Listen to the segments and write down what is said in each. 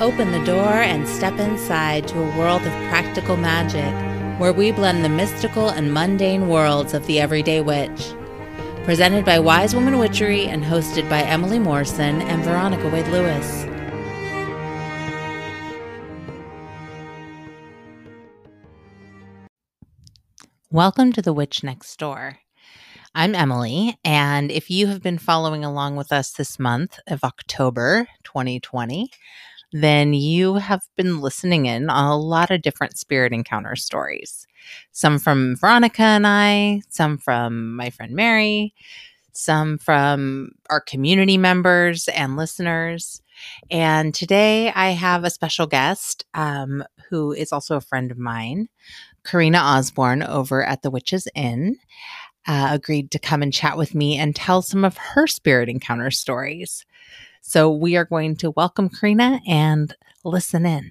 Open the door and step inside to a world of practical magic where we blend the mystical and mundane worlds of the everyday witch. Presented by Wise Woman Witchery and hosted by Emily Morrison and Veronica Wade Lewis. Welcome to The Witch Next Door. I'm Emily, and if you have been following along with us this month of October 2020, then you have been listening in on a lot of different spirit encounter stories. Some from Veronica and I, some from my friend Mary, some from our community members and listeners. And today I have a special guest um, who is also a friend of mine, Karena Osborne over at the Witch's Inn uh, agreed to come and chat with me and tell some of her spirit encounter stories. So we are going to welcome Karena and listen in.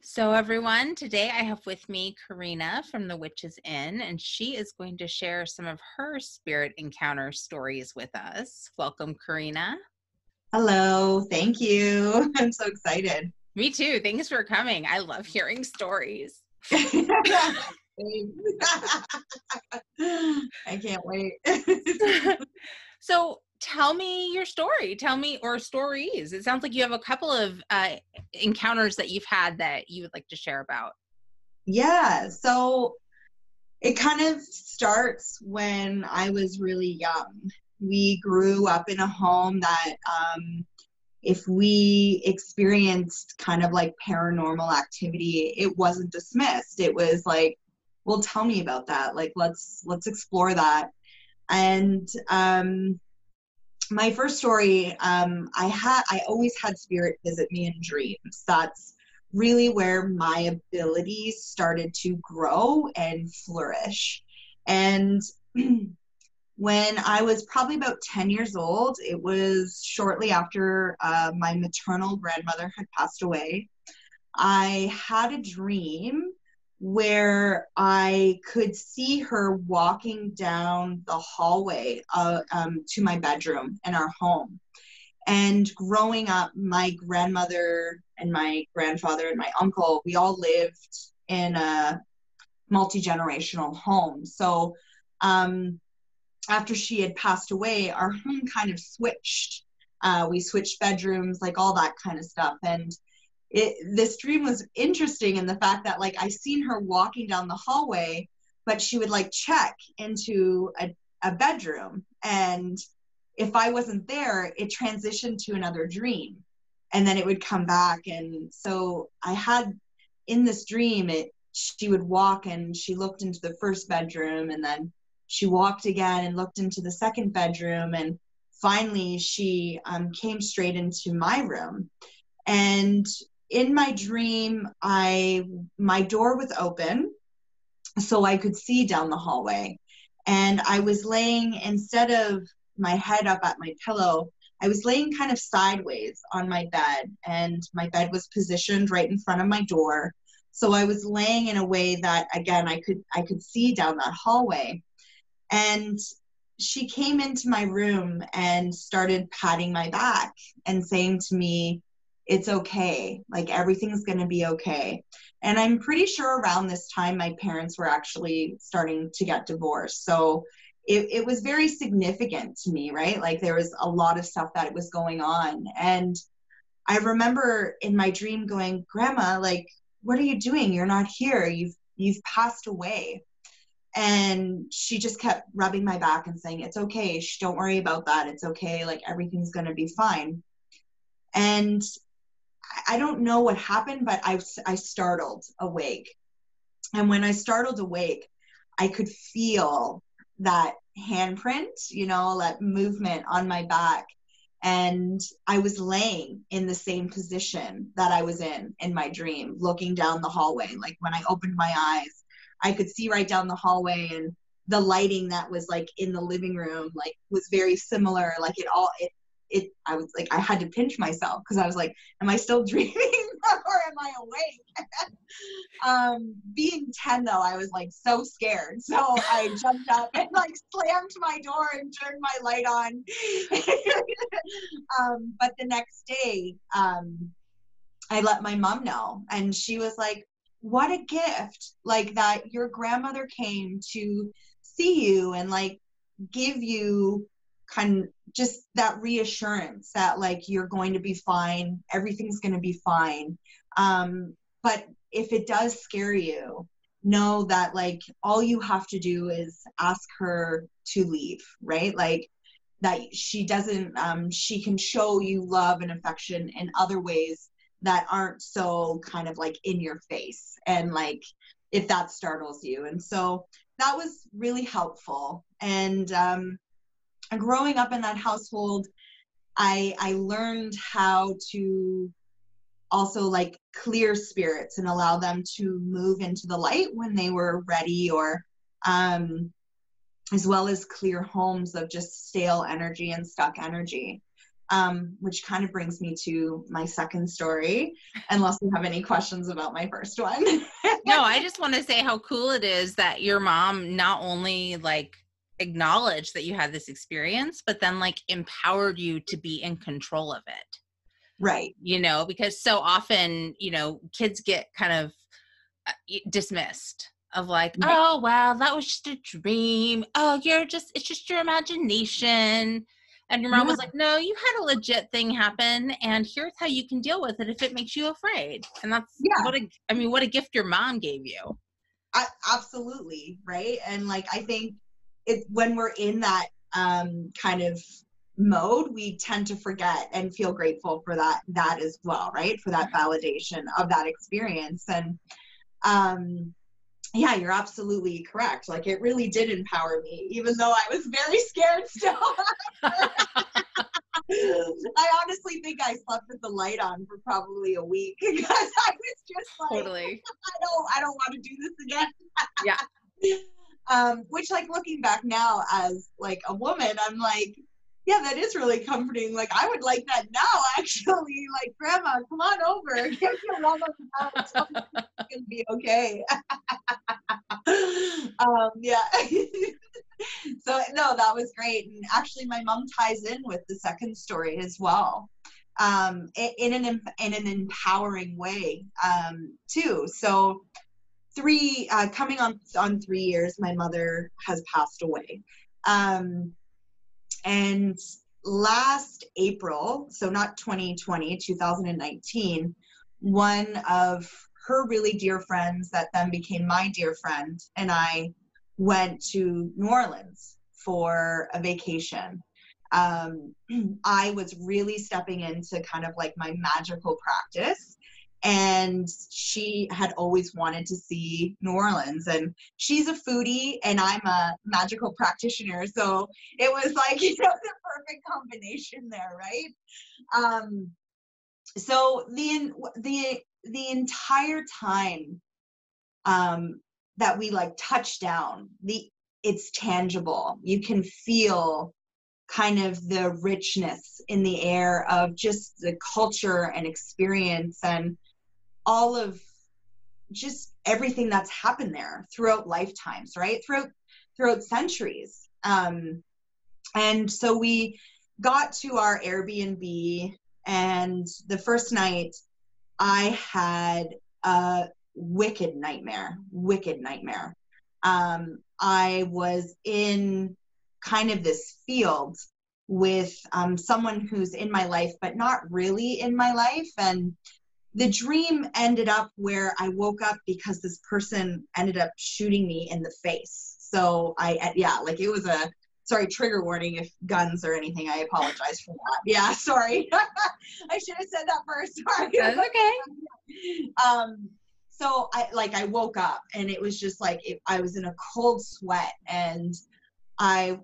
So, everyone, today I have with me Karena from the Witch's Inn, and she is going to share some of her spirit encounter stories with us. Welcome, Karena. Hello, thank you. I'm so excited. Me too. Thanks for coming. I love hearing stories. I can't wait. so tell me your story. Tell me, or stories. It sounds like you have a couple of uh, encounters that you've had that you would like to share about. Yeah. So it kind of starts when I was really young. We grew up in a home that, um, if we experienced kind of like paranormal activity, it wasn't dismissed. It was like, well tell me about that like let's let's explore that and um my first story um i had i always had spirit visit me in dreams. That's really where my abilities started to grow and flourish. And when i was probably about 10 years old it was shortly after uh, my maternal grandmother had passed away i had a dream where I could see her walking down the hallway uh, um, to my bedroom in our home. And growing up, my grandmother and my grandfather and my uncle, we all lived in a multi generational home. So um, after she had passed away, our home kind of switched. Uh, we switched bedrooms, like all that kind of stuff. And it, this dream was interesting in the fact that like I seen her walking down the hallway, but she would like check into a, a bedroom. And if I wasn't there, it transitioned to another dream. And then it would come back. And so I had in this dream, it she would walk and she looked into the first bedroom and then she walked again and looked into the second bedroom and finally she um, came straight into my room and in my dream, I my door was open so I could see down the hallway. And I was laying instead of my head up at my pillow, I was laying kind of sideways on my bed and my bed was positioned right in front of my door. So I was laying in a way that again I could I could see down that hallway. And she came into my room and started patting my back and saying to me, it's okay. Like everything's going to be okay. And I'm pretty sure around this time, my parents were actually starting to get divorced. So it, it was very significant to me, right? Like there was a lot of stuff that was going on. And I remember in my dream going, Grandma, like, what are you doing? You're not here. You've you've passed away. And she just kept rubbing my back and saying, It's okay. Don't worry about that. It's okay. Like everything's gonna be fine. And I don't know what happened, but I, I startled awake. And when I startled awake, I could feel that handprint, you know, that movement on my back. And I was laying in the same position that I was in in my dream, looking down the hallway. Like when I opened my eyes, I could see right down the hallway and the lighting that was like in the living room like was very similar like it all it it I was like I had to pinch myself because I was like, am I still dreaming or am I awake? um, being 10 though, I was like so scared. So I jumped up and like slammed my door and turned my light on. um, but the next day, um, I let my mom know and she was like, what a gift like that your grandmother came to see you and like give you kind of just that reassurance that like you're going to be fine everything's going to be fine. Um but if it does scare you know that like all you have to do is ask her to leave right? Like that she doesn't um she can show you love and affection in other ways that aren't so kind of like in your face and like if that startles you. And so that was really helpful. And um growing up in that household i i learned how to also like clear spirits and allow them to move into the light when they were ready or um as well as clear homes of just stale energy and stuck energy um, which kind of brings me to my second story, unless you have any questions about my first one. no, I just want to say how cool it is that your mom not only like acknowledged that you had this experience, but then like empowered you to be in control of it. Right. You know, because so often, you know, kids get kind of uh, dismissed of like, right. oh, well, that was just a dream. Oh, you're just, it's just your imagination and your mom yeah. was like, no, you had a legit thing happen, and here's how you can deal with it if it makes you afraid. And that's yeah. what a, I mean, what a gift your mom gave you. I, absolutely right, and like I think it when we're in that um, kind of mode, we tend to forget and feel grateful for that that as well, right? For that validation of that experience and um yeah, you're absolutely correct. Like it really did empower me, even though I was very scared still. I honestly think I slept with the light on for probably a week because I was just like, totally. I don't, I don't want to do this again. yeah. Um, which, like, looking back now as like a woman, I'm like, yeah, that is really comforting. Like, I would like that now, actually. Like, Grandma, come on over. Give me a love It's gonna be okay. um, yeah. so no, that was great. And actually, my mom ties in with the second story as well, um, in an in an empowering way um, too. So three uh, coming on on three years, my mother has passed away. Um, and last April, so not 2020, 2019, one of her really dear friends that then became my dear friend and I went to New Orleans for a vacation. Um, I was really stepping into kind of like my magical practice and she had always wanted to see New Orleans. And she's a foodie, and I'm a magical practitioner, so it was like you know the perfect combination there, right? Um, so the the the entire time um, that we like touch down, the it's tangible. You can feel kind of the richness in the air of just the culture and experience and all of just everything that's happened there throughout lifetimes, right? Throughout throughout centuries. Um, and so we got to our Airbnb, and the first night I had a wicked nightmare, wicked nightmare. Um, I was in kind of this field with um, someone who's in my life, but not really in my life. And the dream ended up where I woke up because this person ended up shooting me in the face. So I, yeah, like it was a, sorry, trigger warning if guns or anything. I apologize for that. Yeah, sorry. I should have said that first. Sorry. That's okay. Um, so I like I woke up and it was just like it, I was in a cold sweat and I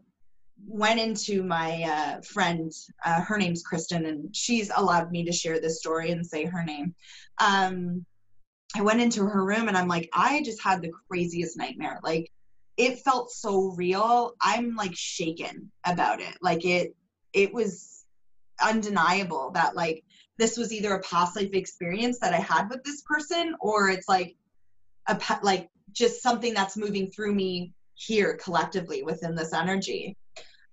went into my uh, friend, uh, her name's Kristen, and she's allowed me to share this story and say her name. Um, I went into her room and I'm like, I just had the craziest nightmare. Like, it felt so real. I'm like shaken about it. Like it, it was, undeniable that like this was either a past life experience that I had with this person or it's like a like just something that's moving through me here collectively within this energy.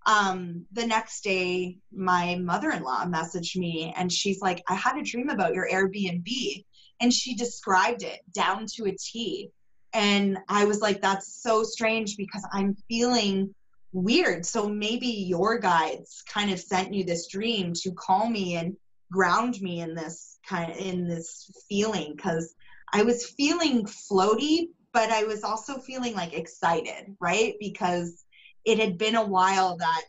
Um, the next day, my mother in law messaged me and she's like, I had a dream about your Airbnb. And she described it down to a T. And I was like, that's so strange because I'm feeling weird. So maybe your guides kind of sent you this dream to call me and ground me in this kind of in this feeling because I was feeling floaty, but I was also feeling like excited, right? Because it had been a while that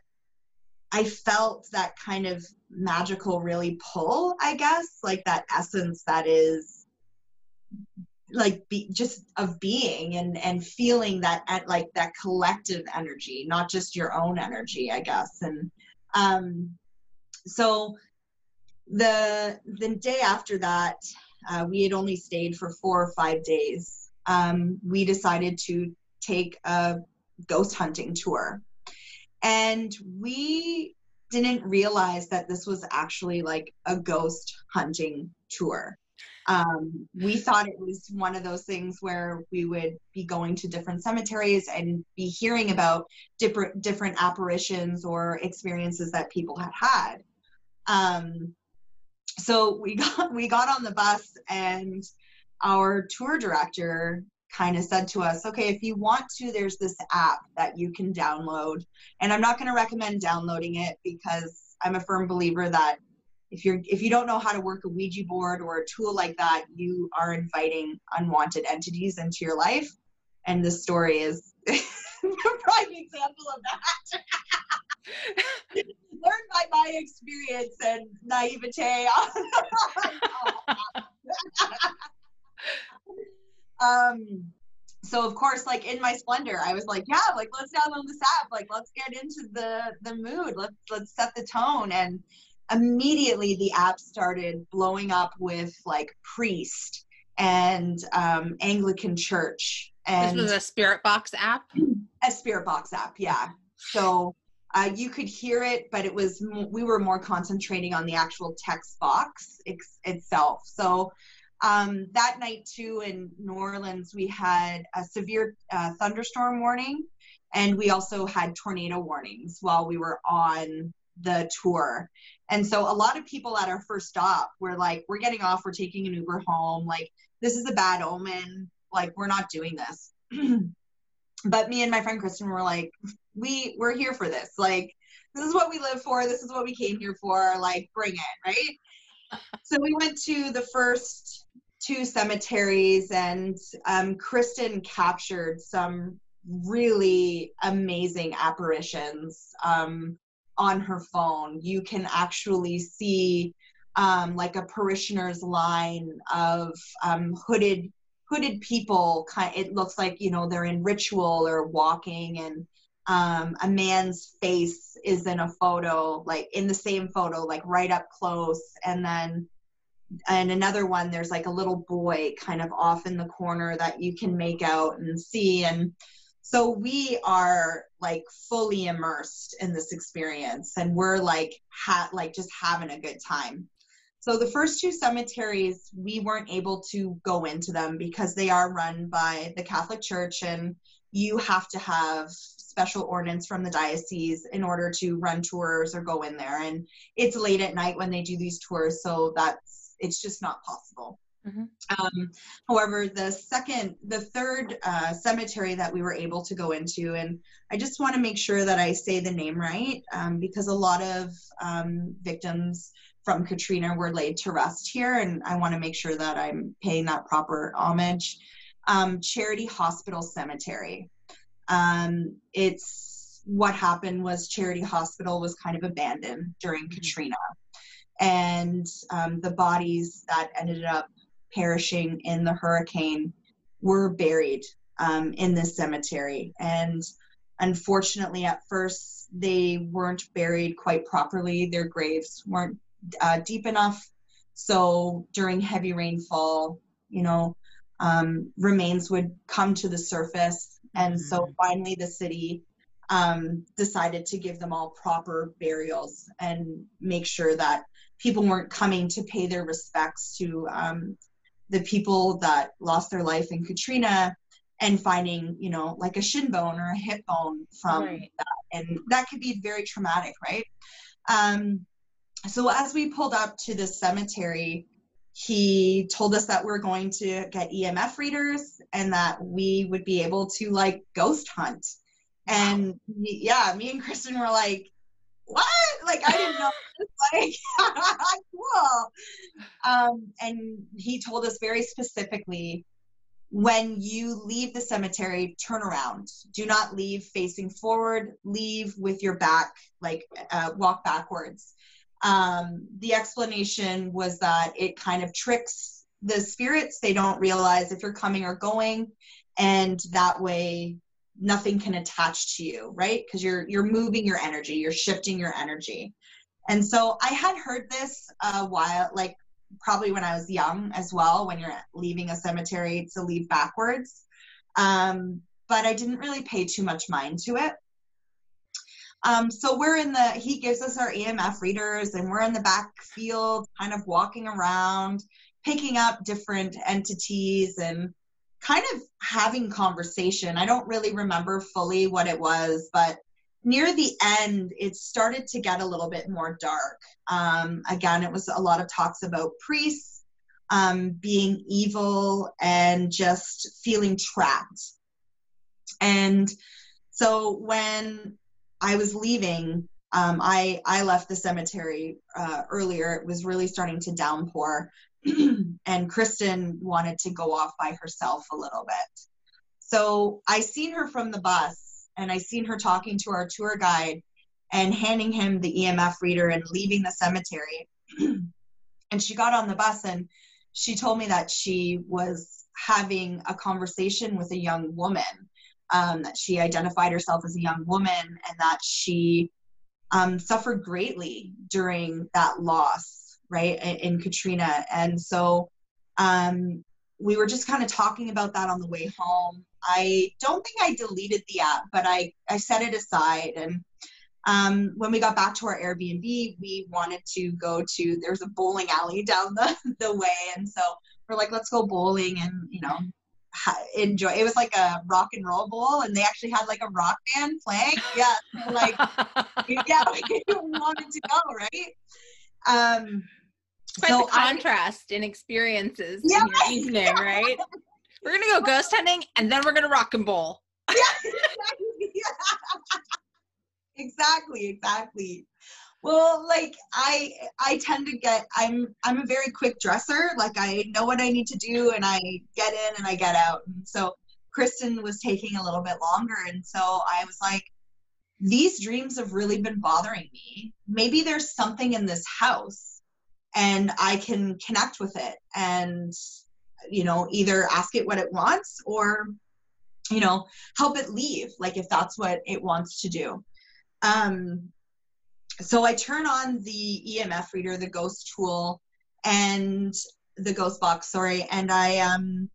I felt that kind of magical really pull, I guess, like that essence that is like be, just of being and and feeling that at like that collective energy not just your own energy i guess. And um so the the day after that uh, we had only stayed for four or five days. Um, we decided to take a ghost hunting tour and we didn't realize that this was actually like a ghost hunting tour um, we thought it was one of those things where we would be going to different cemeteries and be hearing about different different apparitions or experiences that people had had. Um, so we got we got on the bus and our tour director kind of said to us, okay, if you want to, there's this app that you can download. And I'm not going to recommend downloading it because I'm a firm believer that if you're if you don't know how to work a ouija board or a tool like that you are inviting unwanted entities into your life. And this story is a prime example of that. Learned by my experience and naivete um so of course like in my splendor i was like yeah like let's download this app like let's get into the the mood let's let's set the tone and immediately the app started blowing up with like priest and um, Anglican church. And this was a Spirit Box app. A Spirit Box app, yeah. So uh, you could hear it, but it was we were more concentrating on the actual text box ex- itself. So um, that night too in New Orleans, we had a severe uh, thunderstorm warning, and we also had tornado warnings while we were on the tour. And so a lot of people at our first stop were like, we're getting off, we're taking an Uber home. Like, this is a bad omen. Like, we're not doing this. but me and my friend Kristen were like, we we're here for this. Like, this is what we live for. This is what we came here for. Like, bring it, right? so we went to the first two cemeteries, and um, Kristen captured some really amazing apparitions. Um, on her phone. You can actually see um, like a parishioner's line of um, hooded hooded people. Kind, it looks like you know they're in ritual or walking, and um, a man's face is in a photo, like in the same photo, like right up close, and then and another one there's like a little boy kind of off in the corner that you can make out and see and so we are like fully immersed in this experience and we're like ha- like just having a good time. So the first two cemeteries we weren't able to go into them because they are run by the catholic church and you have to have special ordinance from the diocese in order to run tours or go in there and it's late at night when they do these tours so that's it's just not possible Mm-hmm. Um, however, the second, the third uh, cemetery that we were able to go into, and I just want to make sure that I say the name right um, because a lot of um, victims from Katrina were laid to rest here, and I want to make sure that I'm paying that proper homage. Um, Charity Hospital Cemetery. Um, it's what happened was Charity Hospital was kind of abandoned during mm-hmm. Katrina and um, the bodies that ended up perishing in the hurricane were buried um, in this cemetery. And unfortunately, at first, they weren't buried quite properly. Their graves weren't uh, deep enough. So during heavy rainfall, you know, um, remains would come to the surface. And so mm-hmm. finally, the city um, decided to give them all proper burials and make sure that people weren't coming to pay their respects to um, the people that lost their life in Katrina and finding, you know, like a shin bone or a hip bone from right. that. And that could be very traumatic, right? Um, so as we pulled up to the cemetery, he told us that we're going to get EMF readers and that we would be able to like ghost hunt. And wow. yeah, me and Kristen were like, what? Like I didn't know. like cool. Um, and he told us very specifically when you leave the cemetery, turn around. Do not leave facing forward. Leave with your back, like uh, walk backwards. Um, the explanation was that it kind of tricks the spirits. They don't realize if you're coming or going, and that way nothing can attach to you, right? Because you're you're moving your energy, you're shifting your energy. And so I had heard this a while, like probably when I was young as well, when you're leaving a cemetery to leave backwards. Um, but I didn't really pay too much mind to it. Um, so we're in the, he gives us our EMF readers and we're in the back field, kind of walking around, picking up different entities and kind of having conversation. I don't really remember fully what it was, but near the end, it started to get a little bit more dark. Um, again, it was a lot of talks about priests um, being evil and just feeling trapped. And so when I was leaving, um, I I left the cemetery uh, earlier. It was really starting to downpour, and Kristen wanted to go off by herself a little bit. So I seen her from the bus, and I seen her talking to our tour guide and handing him the EMF reader and leaving the cemetery. and she got on the bus and she told me that she was having a conversation with a young woman um, that she identified herself as a young woman and that she um, suffered greatly during that loss, right, in, in Katrina. And so um, we were just kind of talking about that on the way home. I don't think I deleted the app, but I, I set it aside. And um, when we got back to our Airbnb, we wanted to go to, there's a bowling alley down the, the way. And so we're like, let's go bowling and, you know, enjoy. It was like a rock and roll bowl, and they actually had like a rock band playing. Yeah, so like yeah, we wanted to go right. Um, quite so the contrast I, in experiences yeah, in your evening, yeah. right? We're gonna go ghost hunting, and then we're gonna rock and bowl. yeah, exactly, exactly well like i i tend to get i'm i'm a very quick dresser like i know what i need to do and i get in and i get out and so kristen was taking a little bit longer and so i was like these dreams have really been bothering me maybe there's something in this house and i can connect with it and you know either ask it what it wants or you know help it leave like if that's what it wants to do um so I turn on the EMF reader, the ghost tool, and the ghost box, sorry, and I um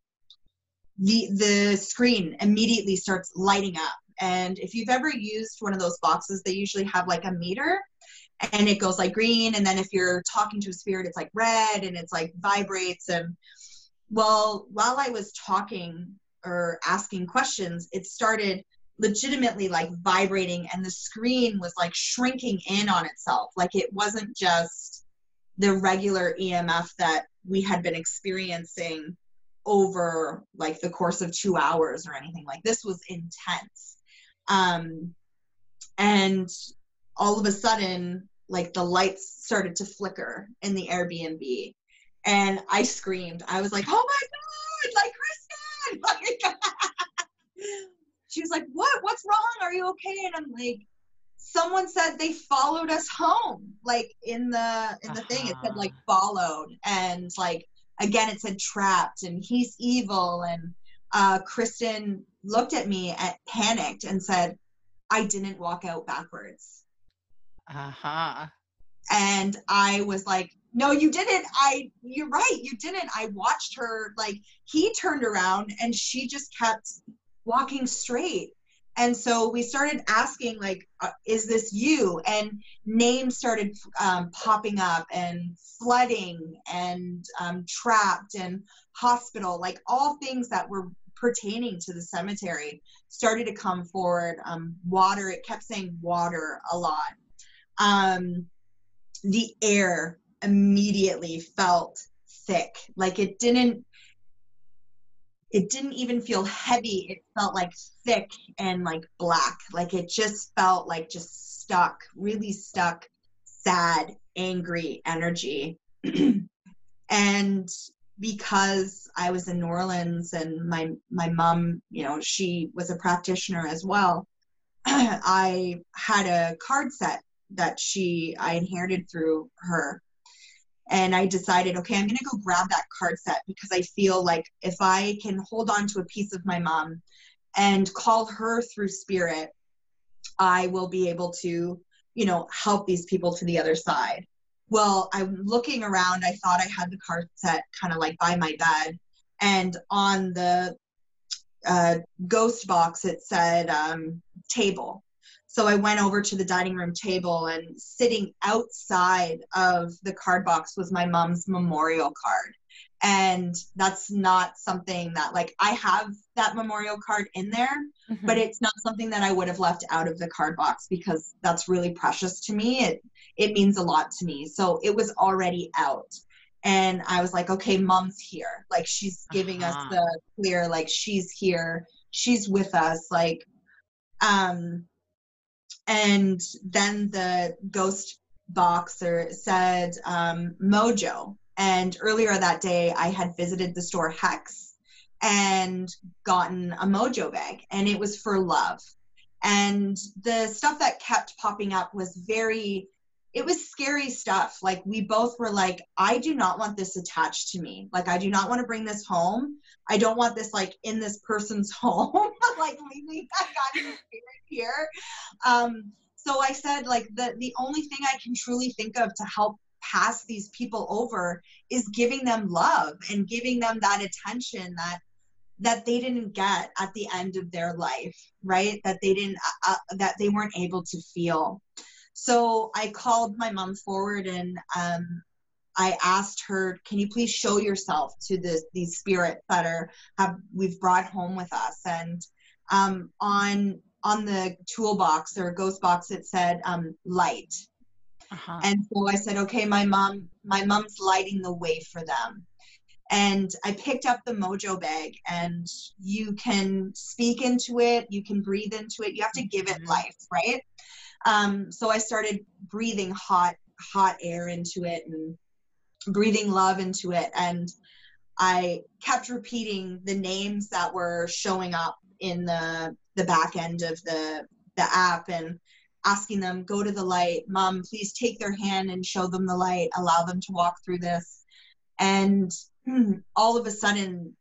the the screen immediately starts lighting up. And if you've ever used one of those boxes, they usually have like a meter and it goes like green. And then if you're talking to a spirit it's like red and it's like vibrates. And well while I was talking or asking questions, it started legitimately like vibrating and the screen was like shrinking in on itself. Like it wasn't just the regular emf that we had been experiencing over like the course of two hours or anything. Like this was intense um and all of a sudden like the lights started to flicker in the airbnb and i screamed i was like oh my god like kristen like she was like, What? What's wrong? Are you okay? And I'm like, someone said they followed us home. Like in the in the uh-huh. thing, it said like uh-huh. followed. And like again it said trapped and he's evil. And uh Kristen looked at me at panicked and said, I didn't walk out backwards. Uh-huh. And I was like, no you didn't i you're right you didn't i watched her like he turned around and she just kept walking straight and so we started asking like uh, is this you and names started um, popping up and flooding and um, trapped and hospital like all things that were pertaining to the cemetery started to come forward um, water it kept saying water a lot. Um, the air immediately felt thick like it didn't it didn't even feel heavy it felt like thick and like black like it just felt like just stuck really stuck sad angry energy. And because i was in new orleans and my my mom you know she was a practitioner as well i had a card set that she i inherited through her and I decided, okay, I'm going to go grab that card set because I feel like if I can hold on to a piece of my mom and call her through spirit, I will be able to, you know, help these people to the other side. Well, I'm looking around. I thought I had the card set kind of like by my bed, and on the uh, ghost box it said um, table. So I went over to the dining room table and sitting outside of the card box was my mom's memorial card. And that's not something that like I have that memorial card in there, mm-hmm. but it's not something that I would have left out of the card box because that's really precious to me. It it means a lot to me. So it was already out. And I was like, okay, mom's here. Like she's giving uh-huh. us the clear, like she's here, she's with us. Like um and then the ghost boxer said um, mojo and earlier that day i had visited the store hex and gotten a mojo bag and it was for love and the stuff that kept popping up was very it was scary stuff. Like we both were like, I do not want this attached to me. Like I do not want to bring this home. I don't want this like in this person's home. like leaving that guy spirit here. Um, so I said like the the only thing I can truly think of to help pass these people over is giving them love and giving them that attention that that they didn't get at the end of their life right that they didn't uh, uh that they weren't able to feel so I called my mom forward and um, I asked her, "Can you please show yourself to the, these spirits that are have we've brought home with us?" And um, on on the toolbox or ghost box, it said um, light. Uh-huh. And so I said, "Okay, my mom, my mom's lighting the way for them." And I picked up the mojo bag, and you can speak into it, you can breathe into it, you have to give it mm-hmm. life, right? Um, so I started breathing hot, hot air into it and breathing love into it. And I kept repeating the names that were showing up in the the back end of the the app and asking them go to the light. Mom please take their hand and show them the light. Allow them to walk through this. And all of a sudden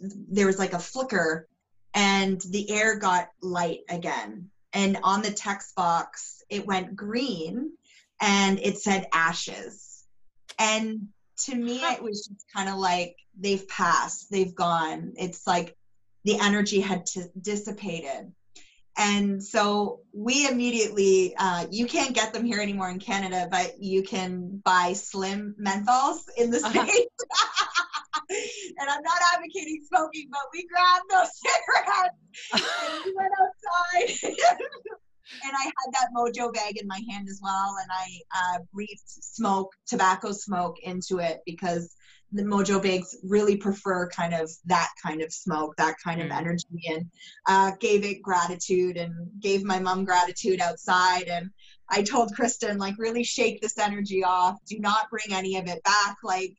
there was like a flicker and the air got light again. And on the text box it went green and it said ashes. And to me it was just kind of like they've passed. They've gone. It's like the energy had t- dissipated and so we immediately uh, you can't get them here anymore in canada but you can buy slim menthols in the uh-huh. states and i'm not advocating smoking but we grabbed those cigarettes and we went outside and I had that mojo bag in my hand as well, and I uh, breathed smoke, tobacco smoke into it because the mojo bags really prefer kind of that kind of smoke, that kind mm. of energy, and uh, gave it gratitude and gave my mom gratitude outside. And I told Kristen like really shake this energy off. Do not bring any of it back. Like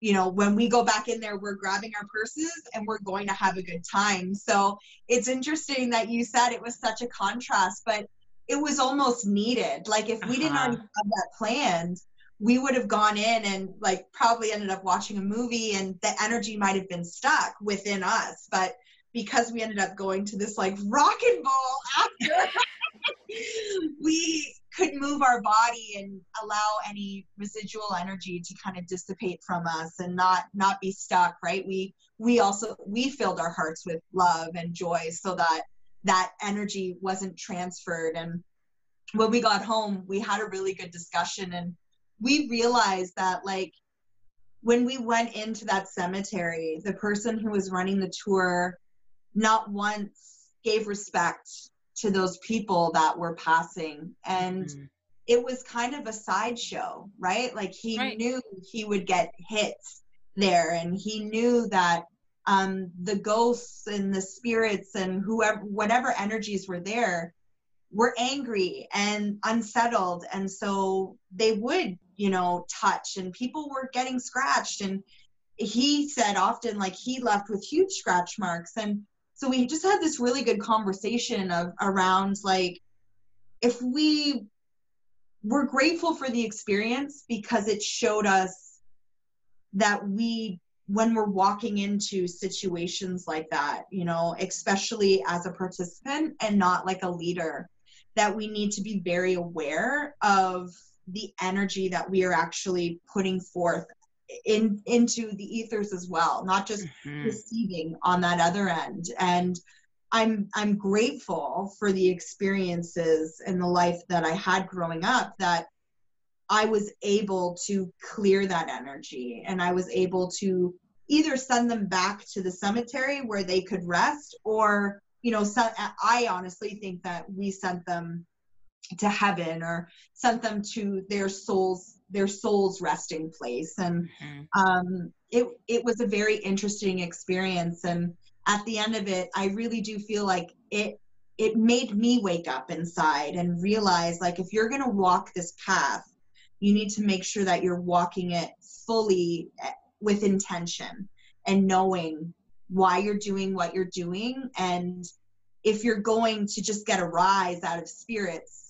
you know, when we go back in there, we're grabbing our purses and we're going to have a good time. So it's interesting that you said it was such a contrast, but it was almost needed. Like if we uh-huh. didn't already have that planned, we would have gone in and like probably ended up watching a movie and the energy might have been stuck within us. But because we ended up going to this like rock and bowl after, we could move our body and allow any residual energy to kind of dissipate from us and not not be stuck right we we also we filled our hearts with love and joy so that that energy wasn't transferred and when we got home we had a really good discussion and we realized that like when we went into that cemetery the person who was running the tour not once gave respect to those people that were passing and mm-hmm. it was kind of a sideshow right like he right. knew he would get hits there and he knew that um, the ghosts and the spirits and whoever whatever energies were there were angry and unsettled and so they would you know touch and people were getting scratched and he said often like he left with huge scratch marks and so we just had this really good conversation of around like if we we're grateful for the experience because it showed us that we when we're walking into situations like that you know especially as a participant and not like a leader that we need to be very aware of the energy that we are actually putting forth in into the ethers as well not just mm-hmm. receiving on that other end and i'm i'm grateful for the experiences in the life that i had growing up that i was able to clear that energy and i was able to either send them back to the cemetery where they could rest or you know so, i honestly think that we sent them to heaven or sent them to their souls their soul's resting place. And mm-hmm. um, it it was a very interesting experience. And at the end of it i really do feel like it it made me wake up inside and realize like if you're going to walk this path you need to make sure that you're walking it fully eh, with intention and knowing why you're doing what you're doing. And if you're going to just get a rise out of spirits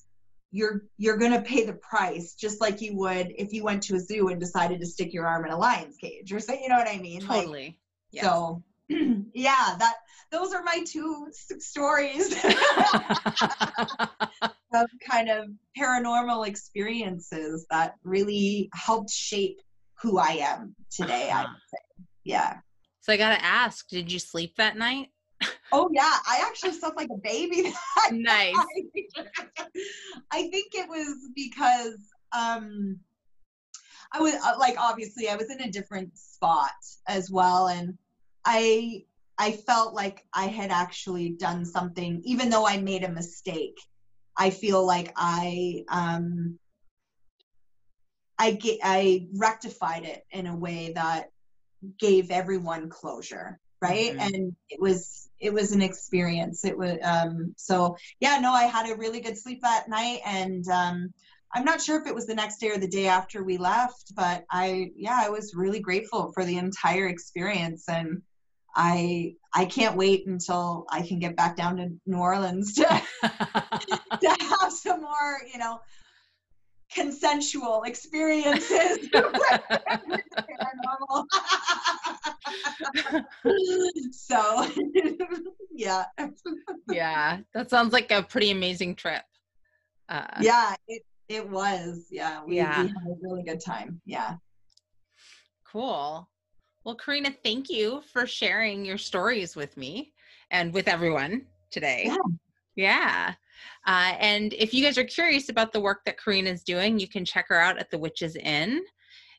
you're you're going to pay the price just like you would if you went to a zoo and decided to stick your arm in a lion's cage or say you know what i mean? Totally. Like, yes. so yeah that those are my two stories. Of kind of paranormal experiences that really helped shape who i am today uh-huh. i would say. Yeah. So i gotta ask did you sleep that night Oh yeah, I actually slept like a baby. nice. I think it was because um, I was uh, like obviously I was in a different spot as well, and I I felt like I had actually done something, even though I made a mistake. I feel like I um, I get I rectified it in a way that gave everyone closure right mm-hmm. and it was it was an experience it was um so yeah no i had a really good sleep that night and um i'm not sure if it was the next day or the day after we left but i yeah i was really grateful for the entire experience and i i can't wait until i can get back down to new orleans to to have some more you know consensual experiences. So yeah. Yeah that sounds like a pretty amazing trip. Uh, yeah it, it was. Yeah we, yeah. we had a really good time. Yeah. Cool. Well karena thank you for sharing your stories with me and with everyone today. Yeah, yeah. Uh, and if you guys are curious about the work that Karena is doing, you can check her out at the Witch's Inn.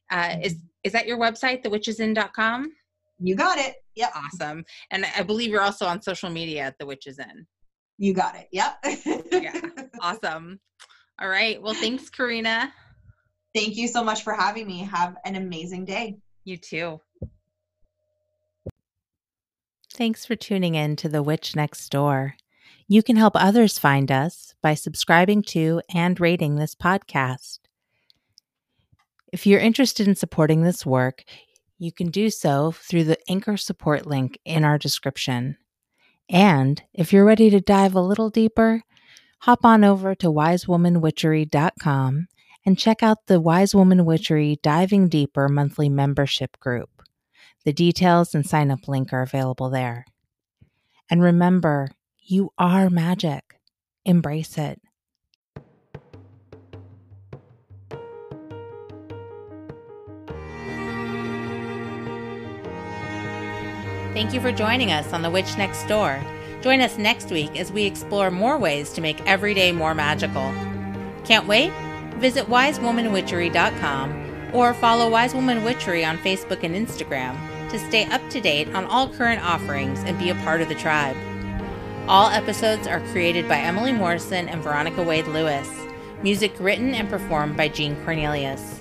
Uh, is mm-hmm. is that your website, thewitchesinn.com? You got it. Yep. Awesome. And I believe you're also on social media at the Witches Inn. You got it. Yep. yeah. Awesome. All right. Well, thanks, Karena. Thank you so much for having me. Have an amazing day. You too. Thanks for tuning in to The Witch Next Door. You can help others find us by subscribing to and rating this podcast. If you're interested in supporting this work, you can do so through the Anchor support link in our description. And if you're ready to dive a little deeper, hop on over to wisewomanwitchery.com and check out the Wise Woman Witchery Diving Deeper monthly membership group. The details and sign up link are available there. And remember, you are magic. Embrace it. Thank you for joining us on The Witch Next Door. Join us next week as we explore more ways to make every day more magical. Can't wait? Visit wisewomanwitchery.com or follow Wise Woman Witchery on Facebook and Instagram to stay up to date on all current offerings and be a part of the tribe. All episodes are created by Emily Morrison and Veronica Wade Lewis. Music written and performed by Jean Cornelius.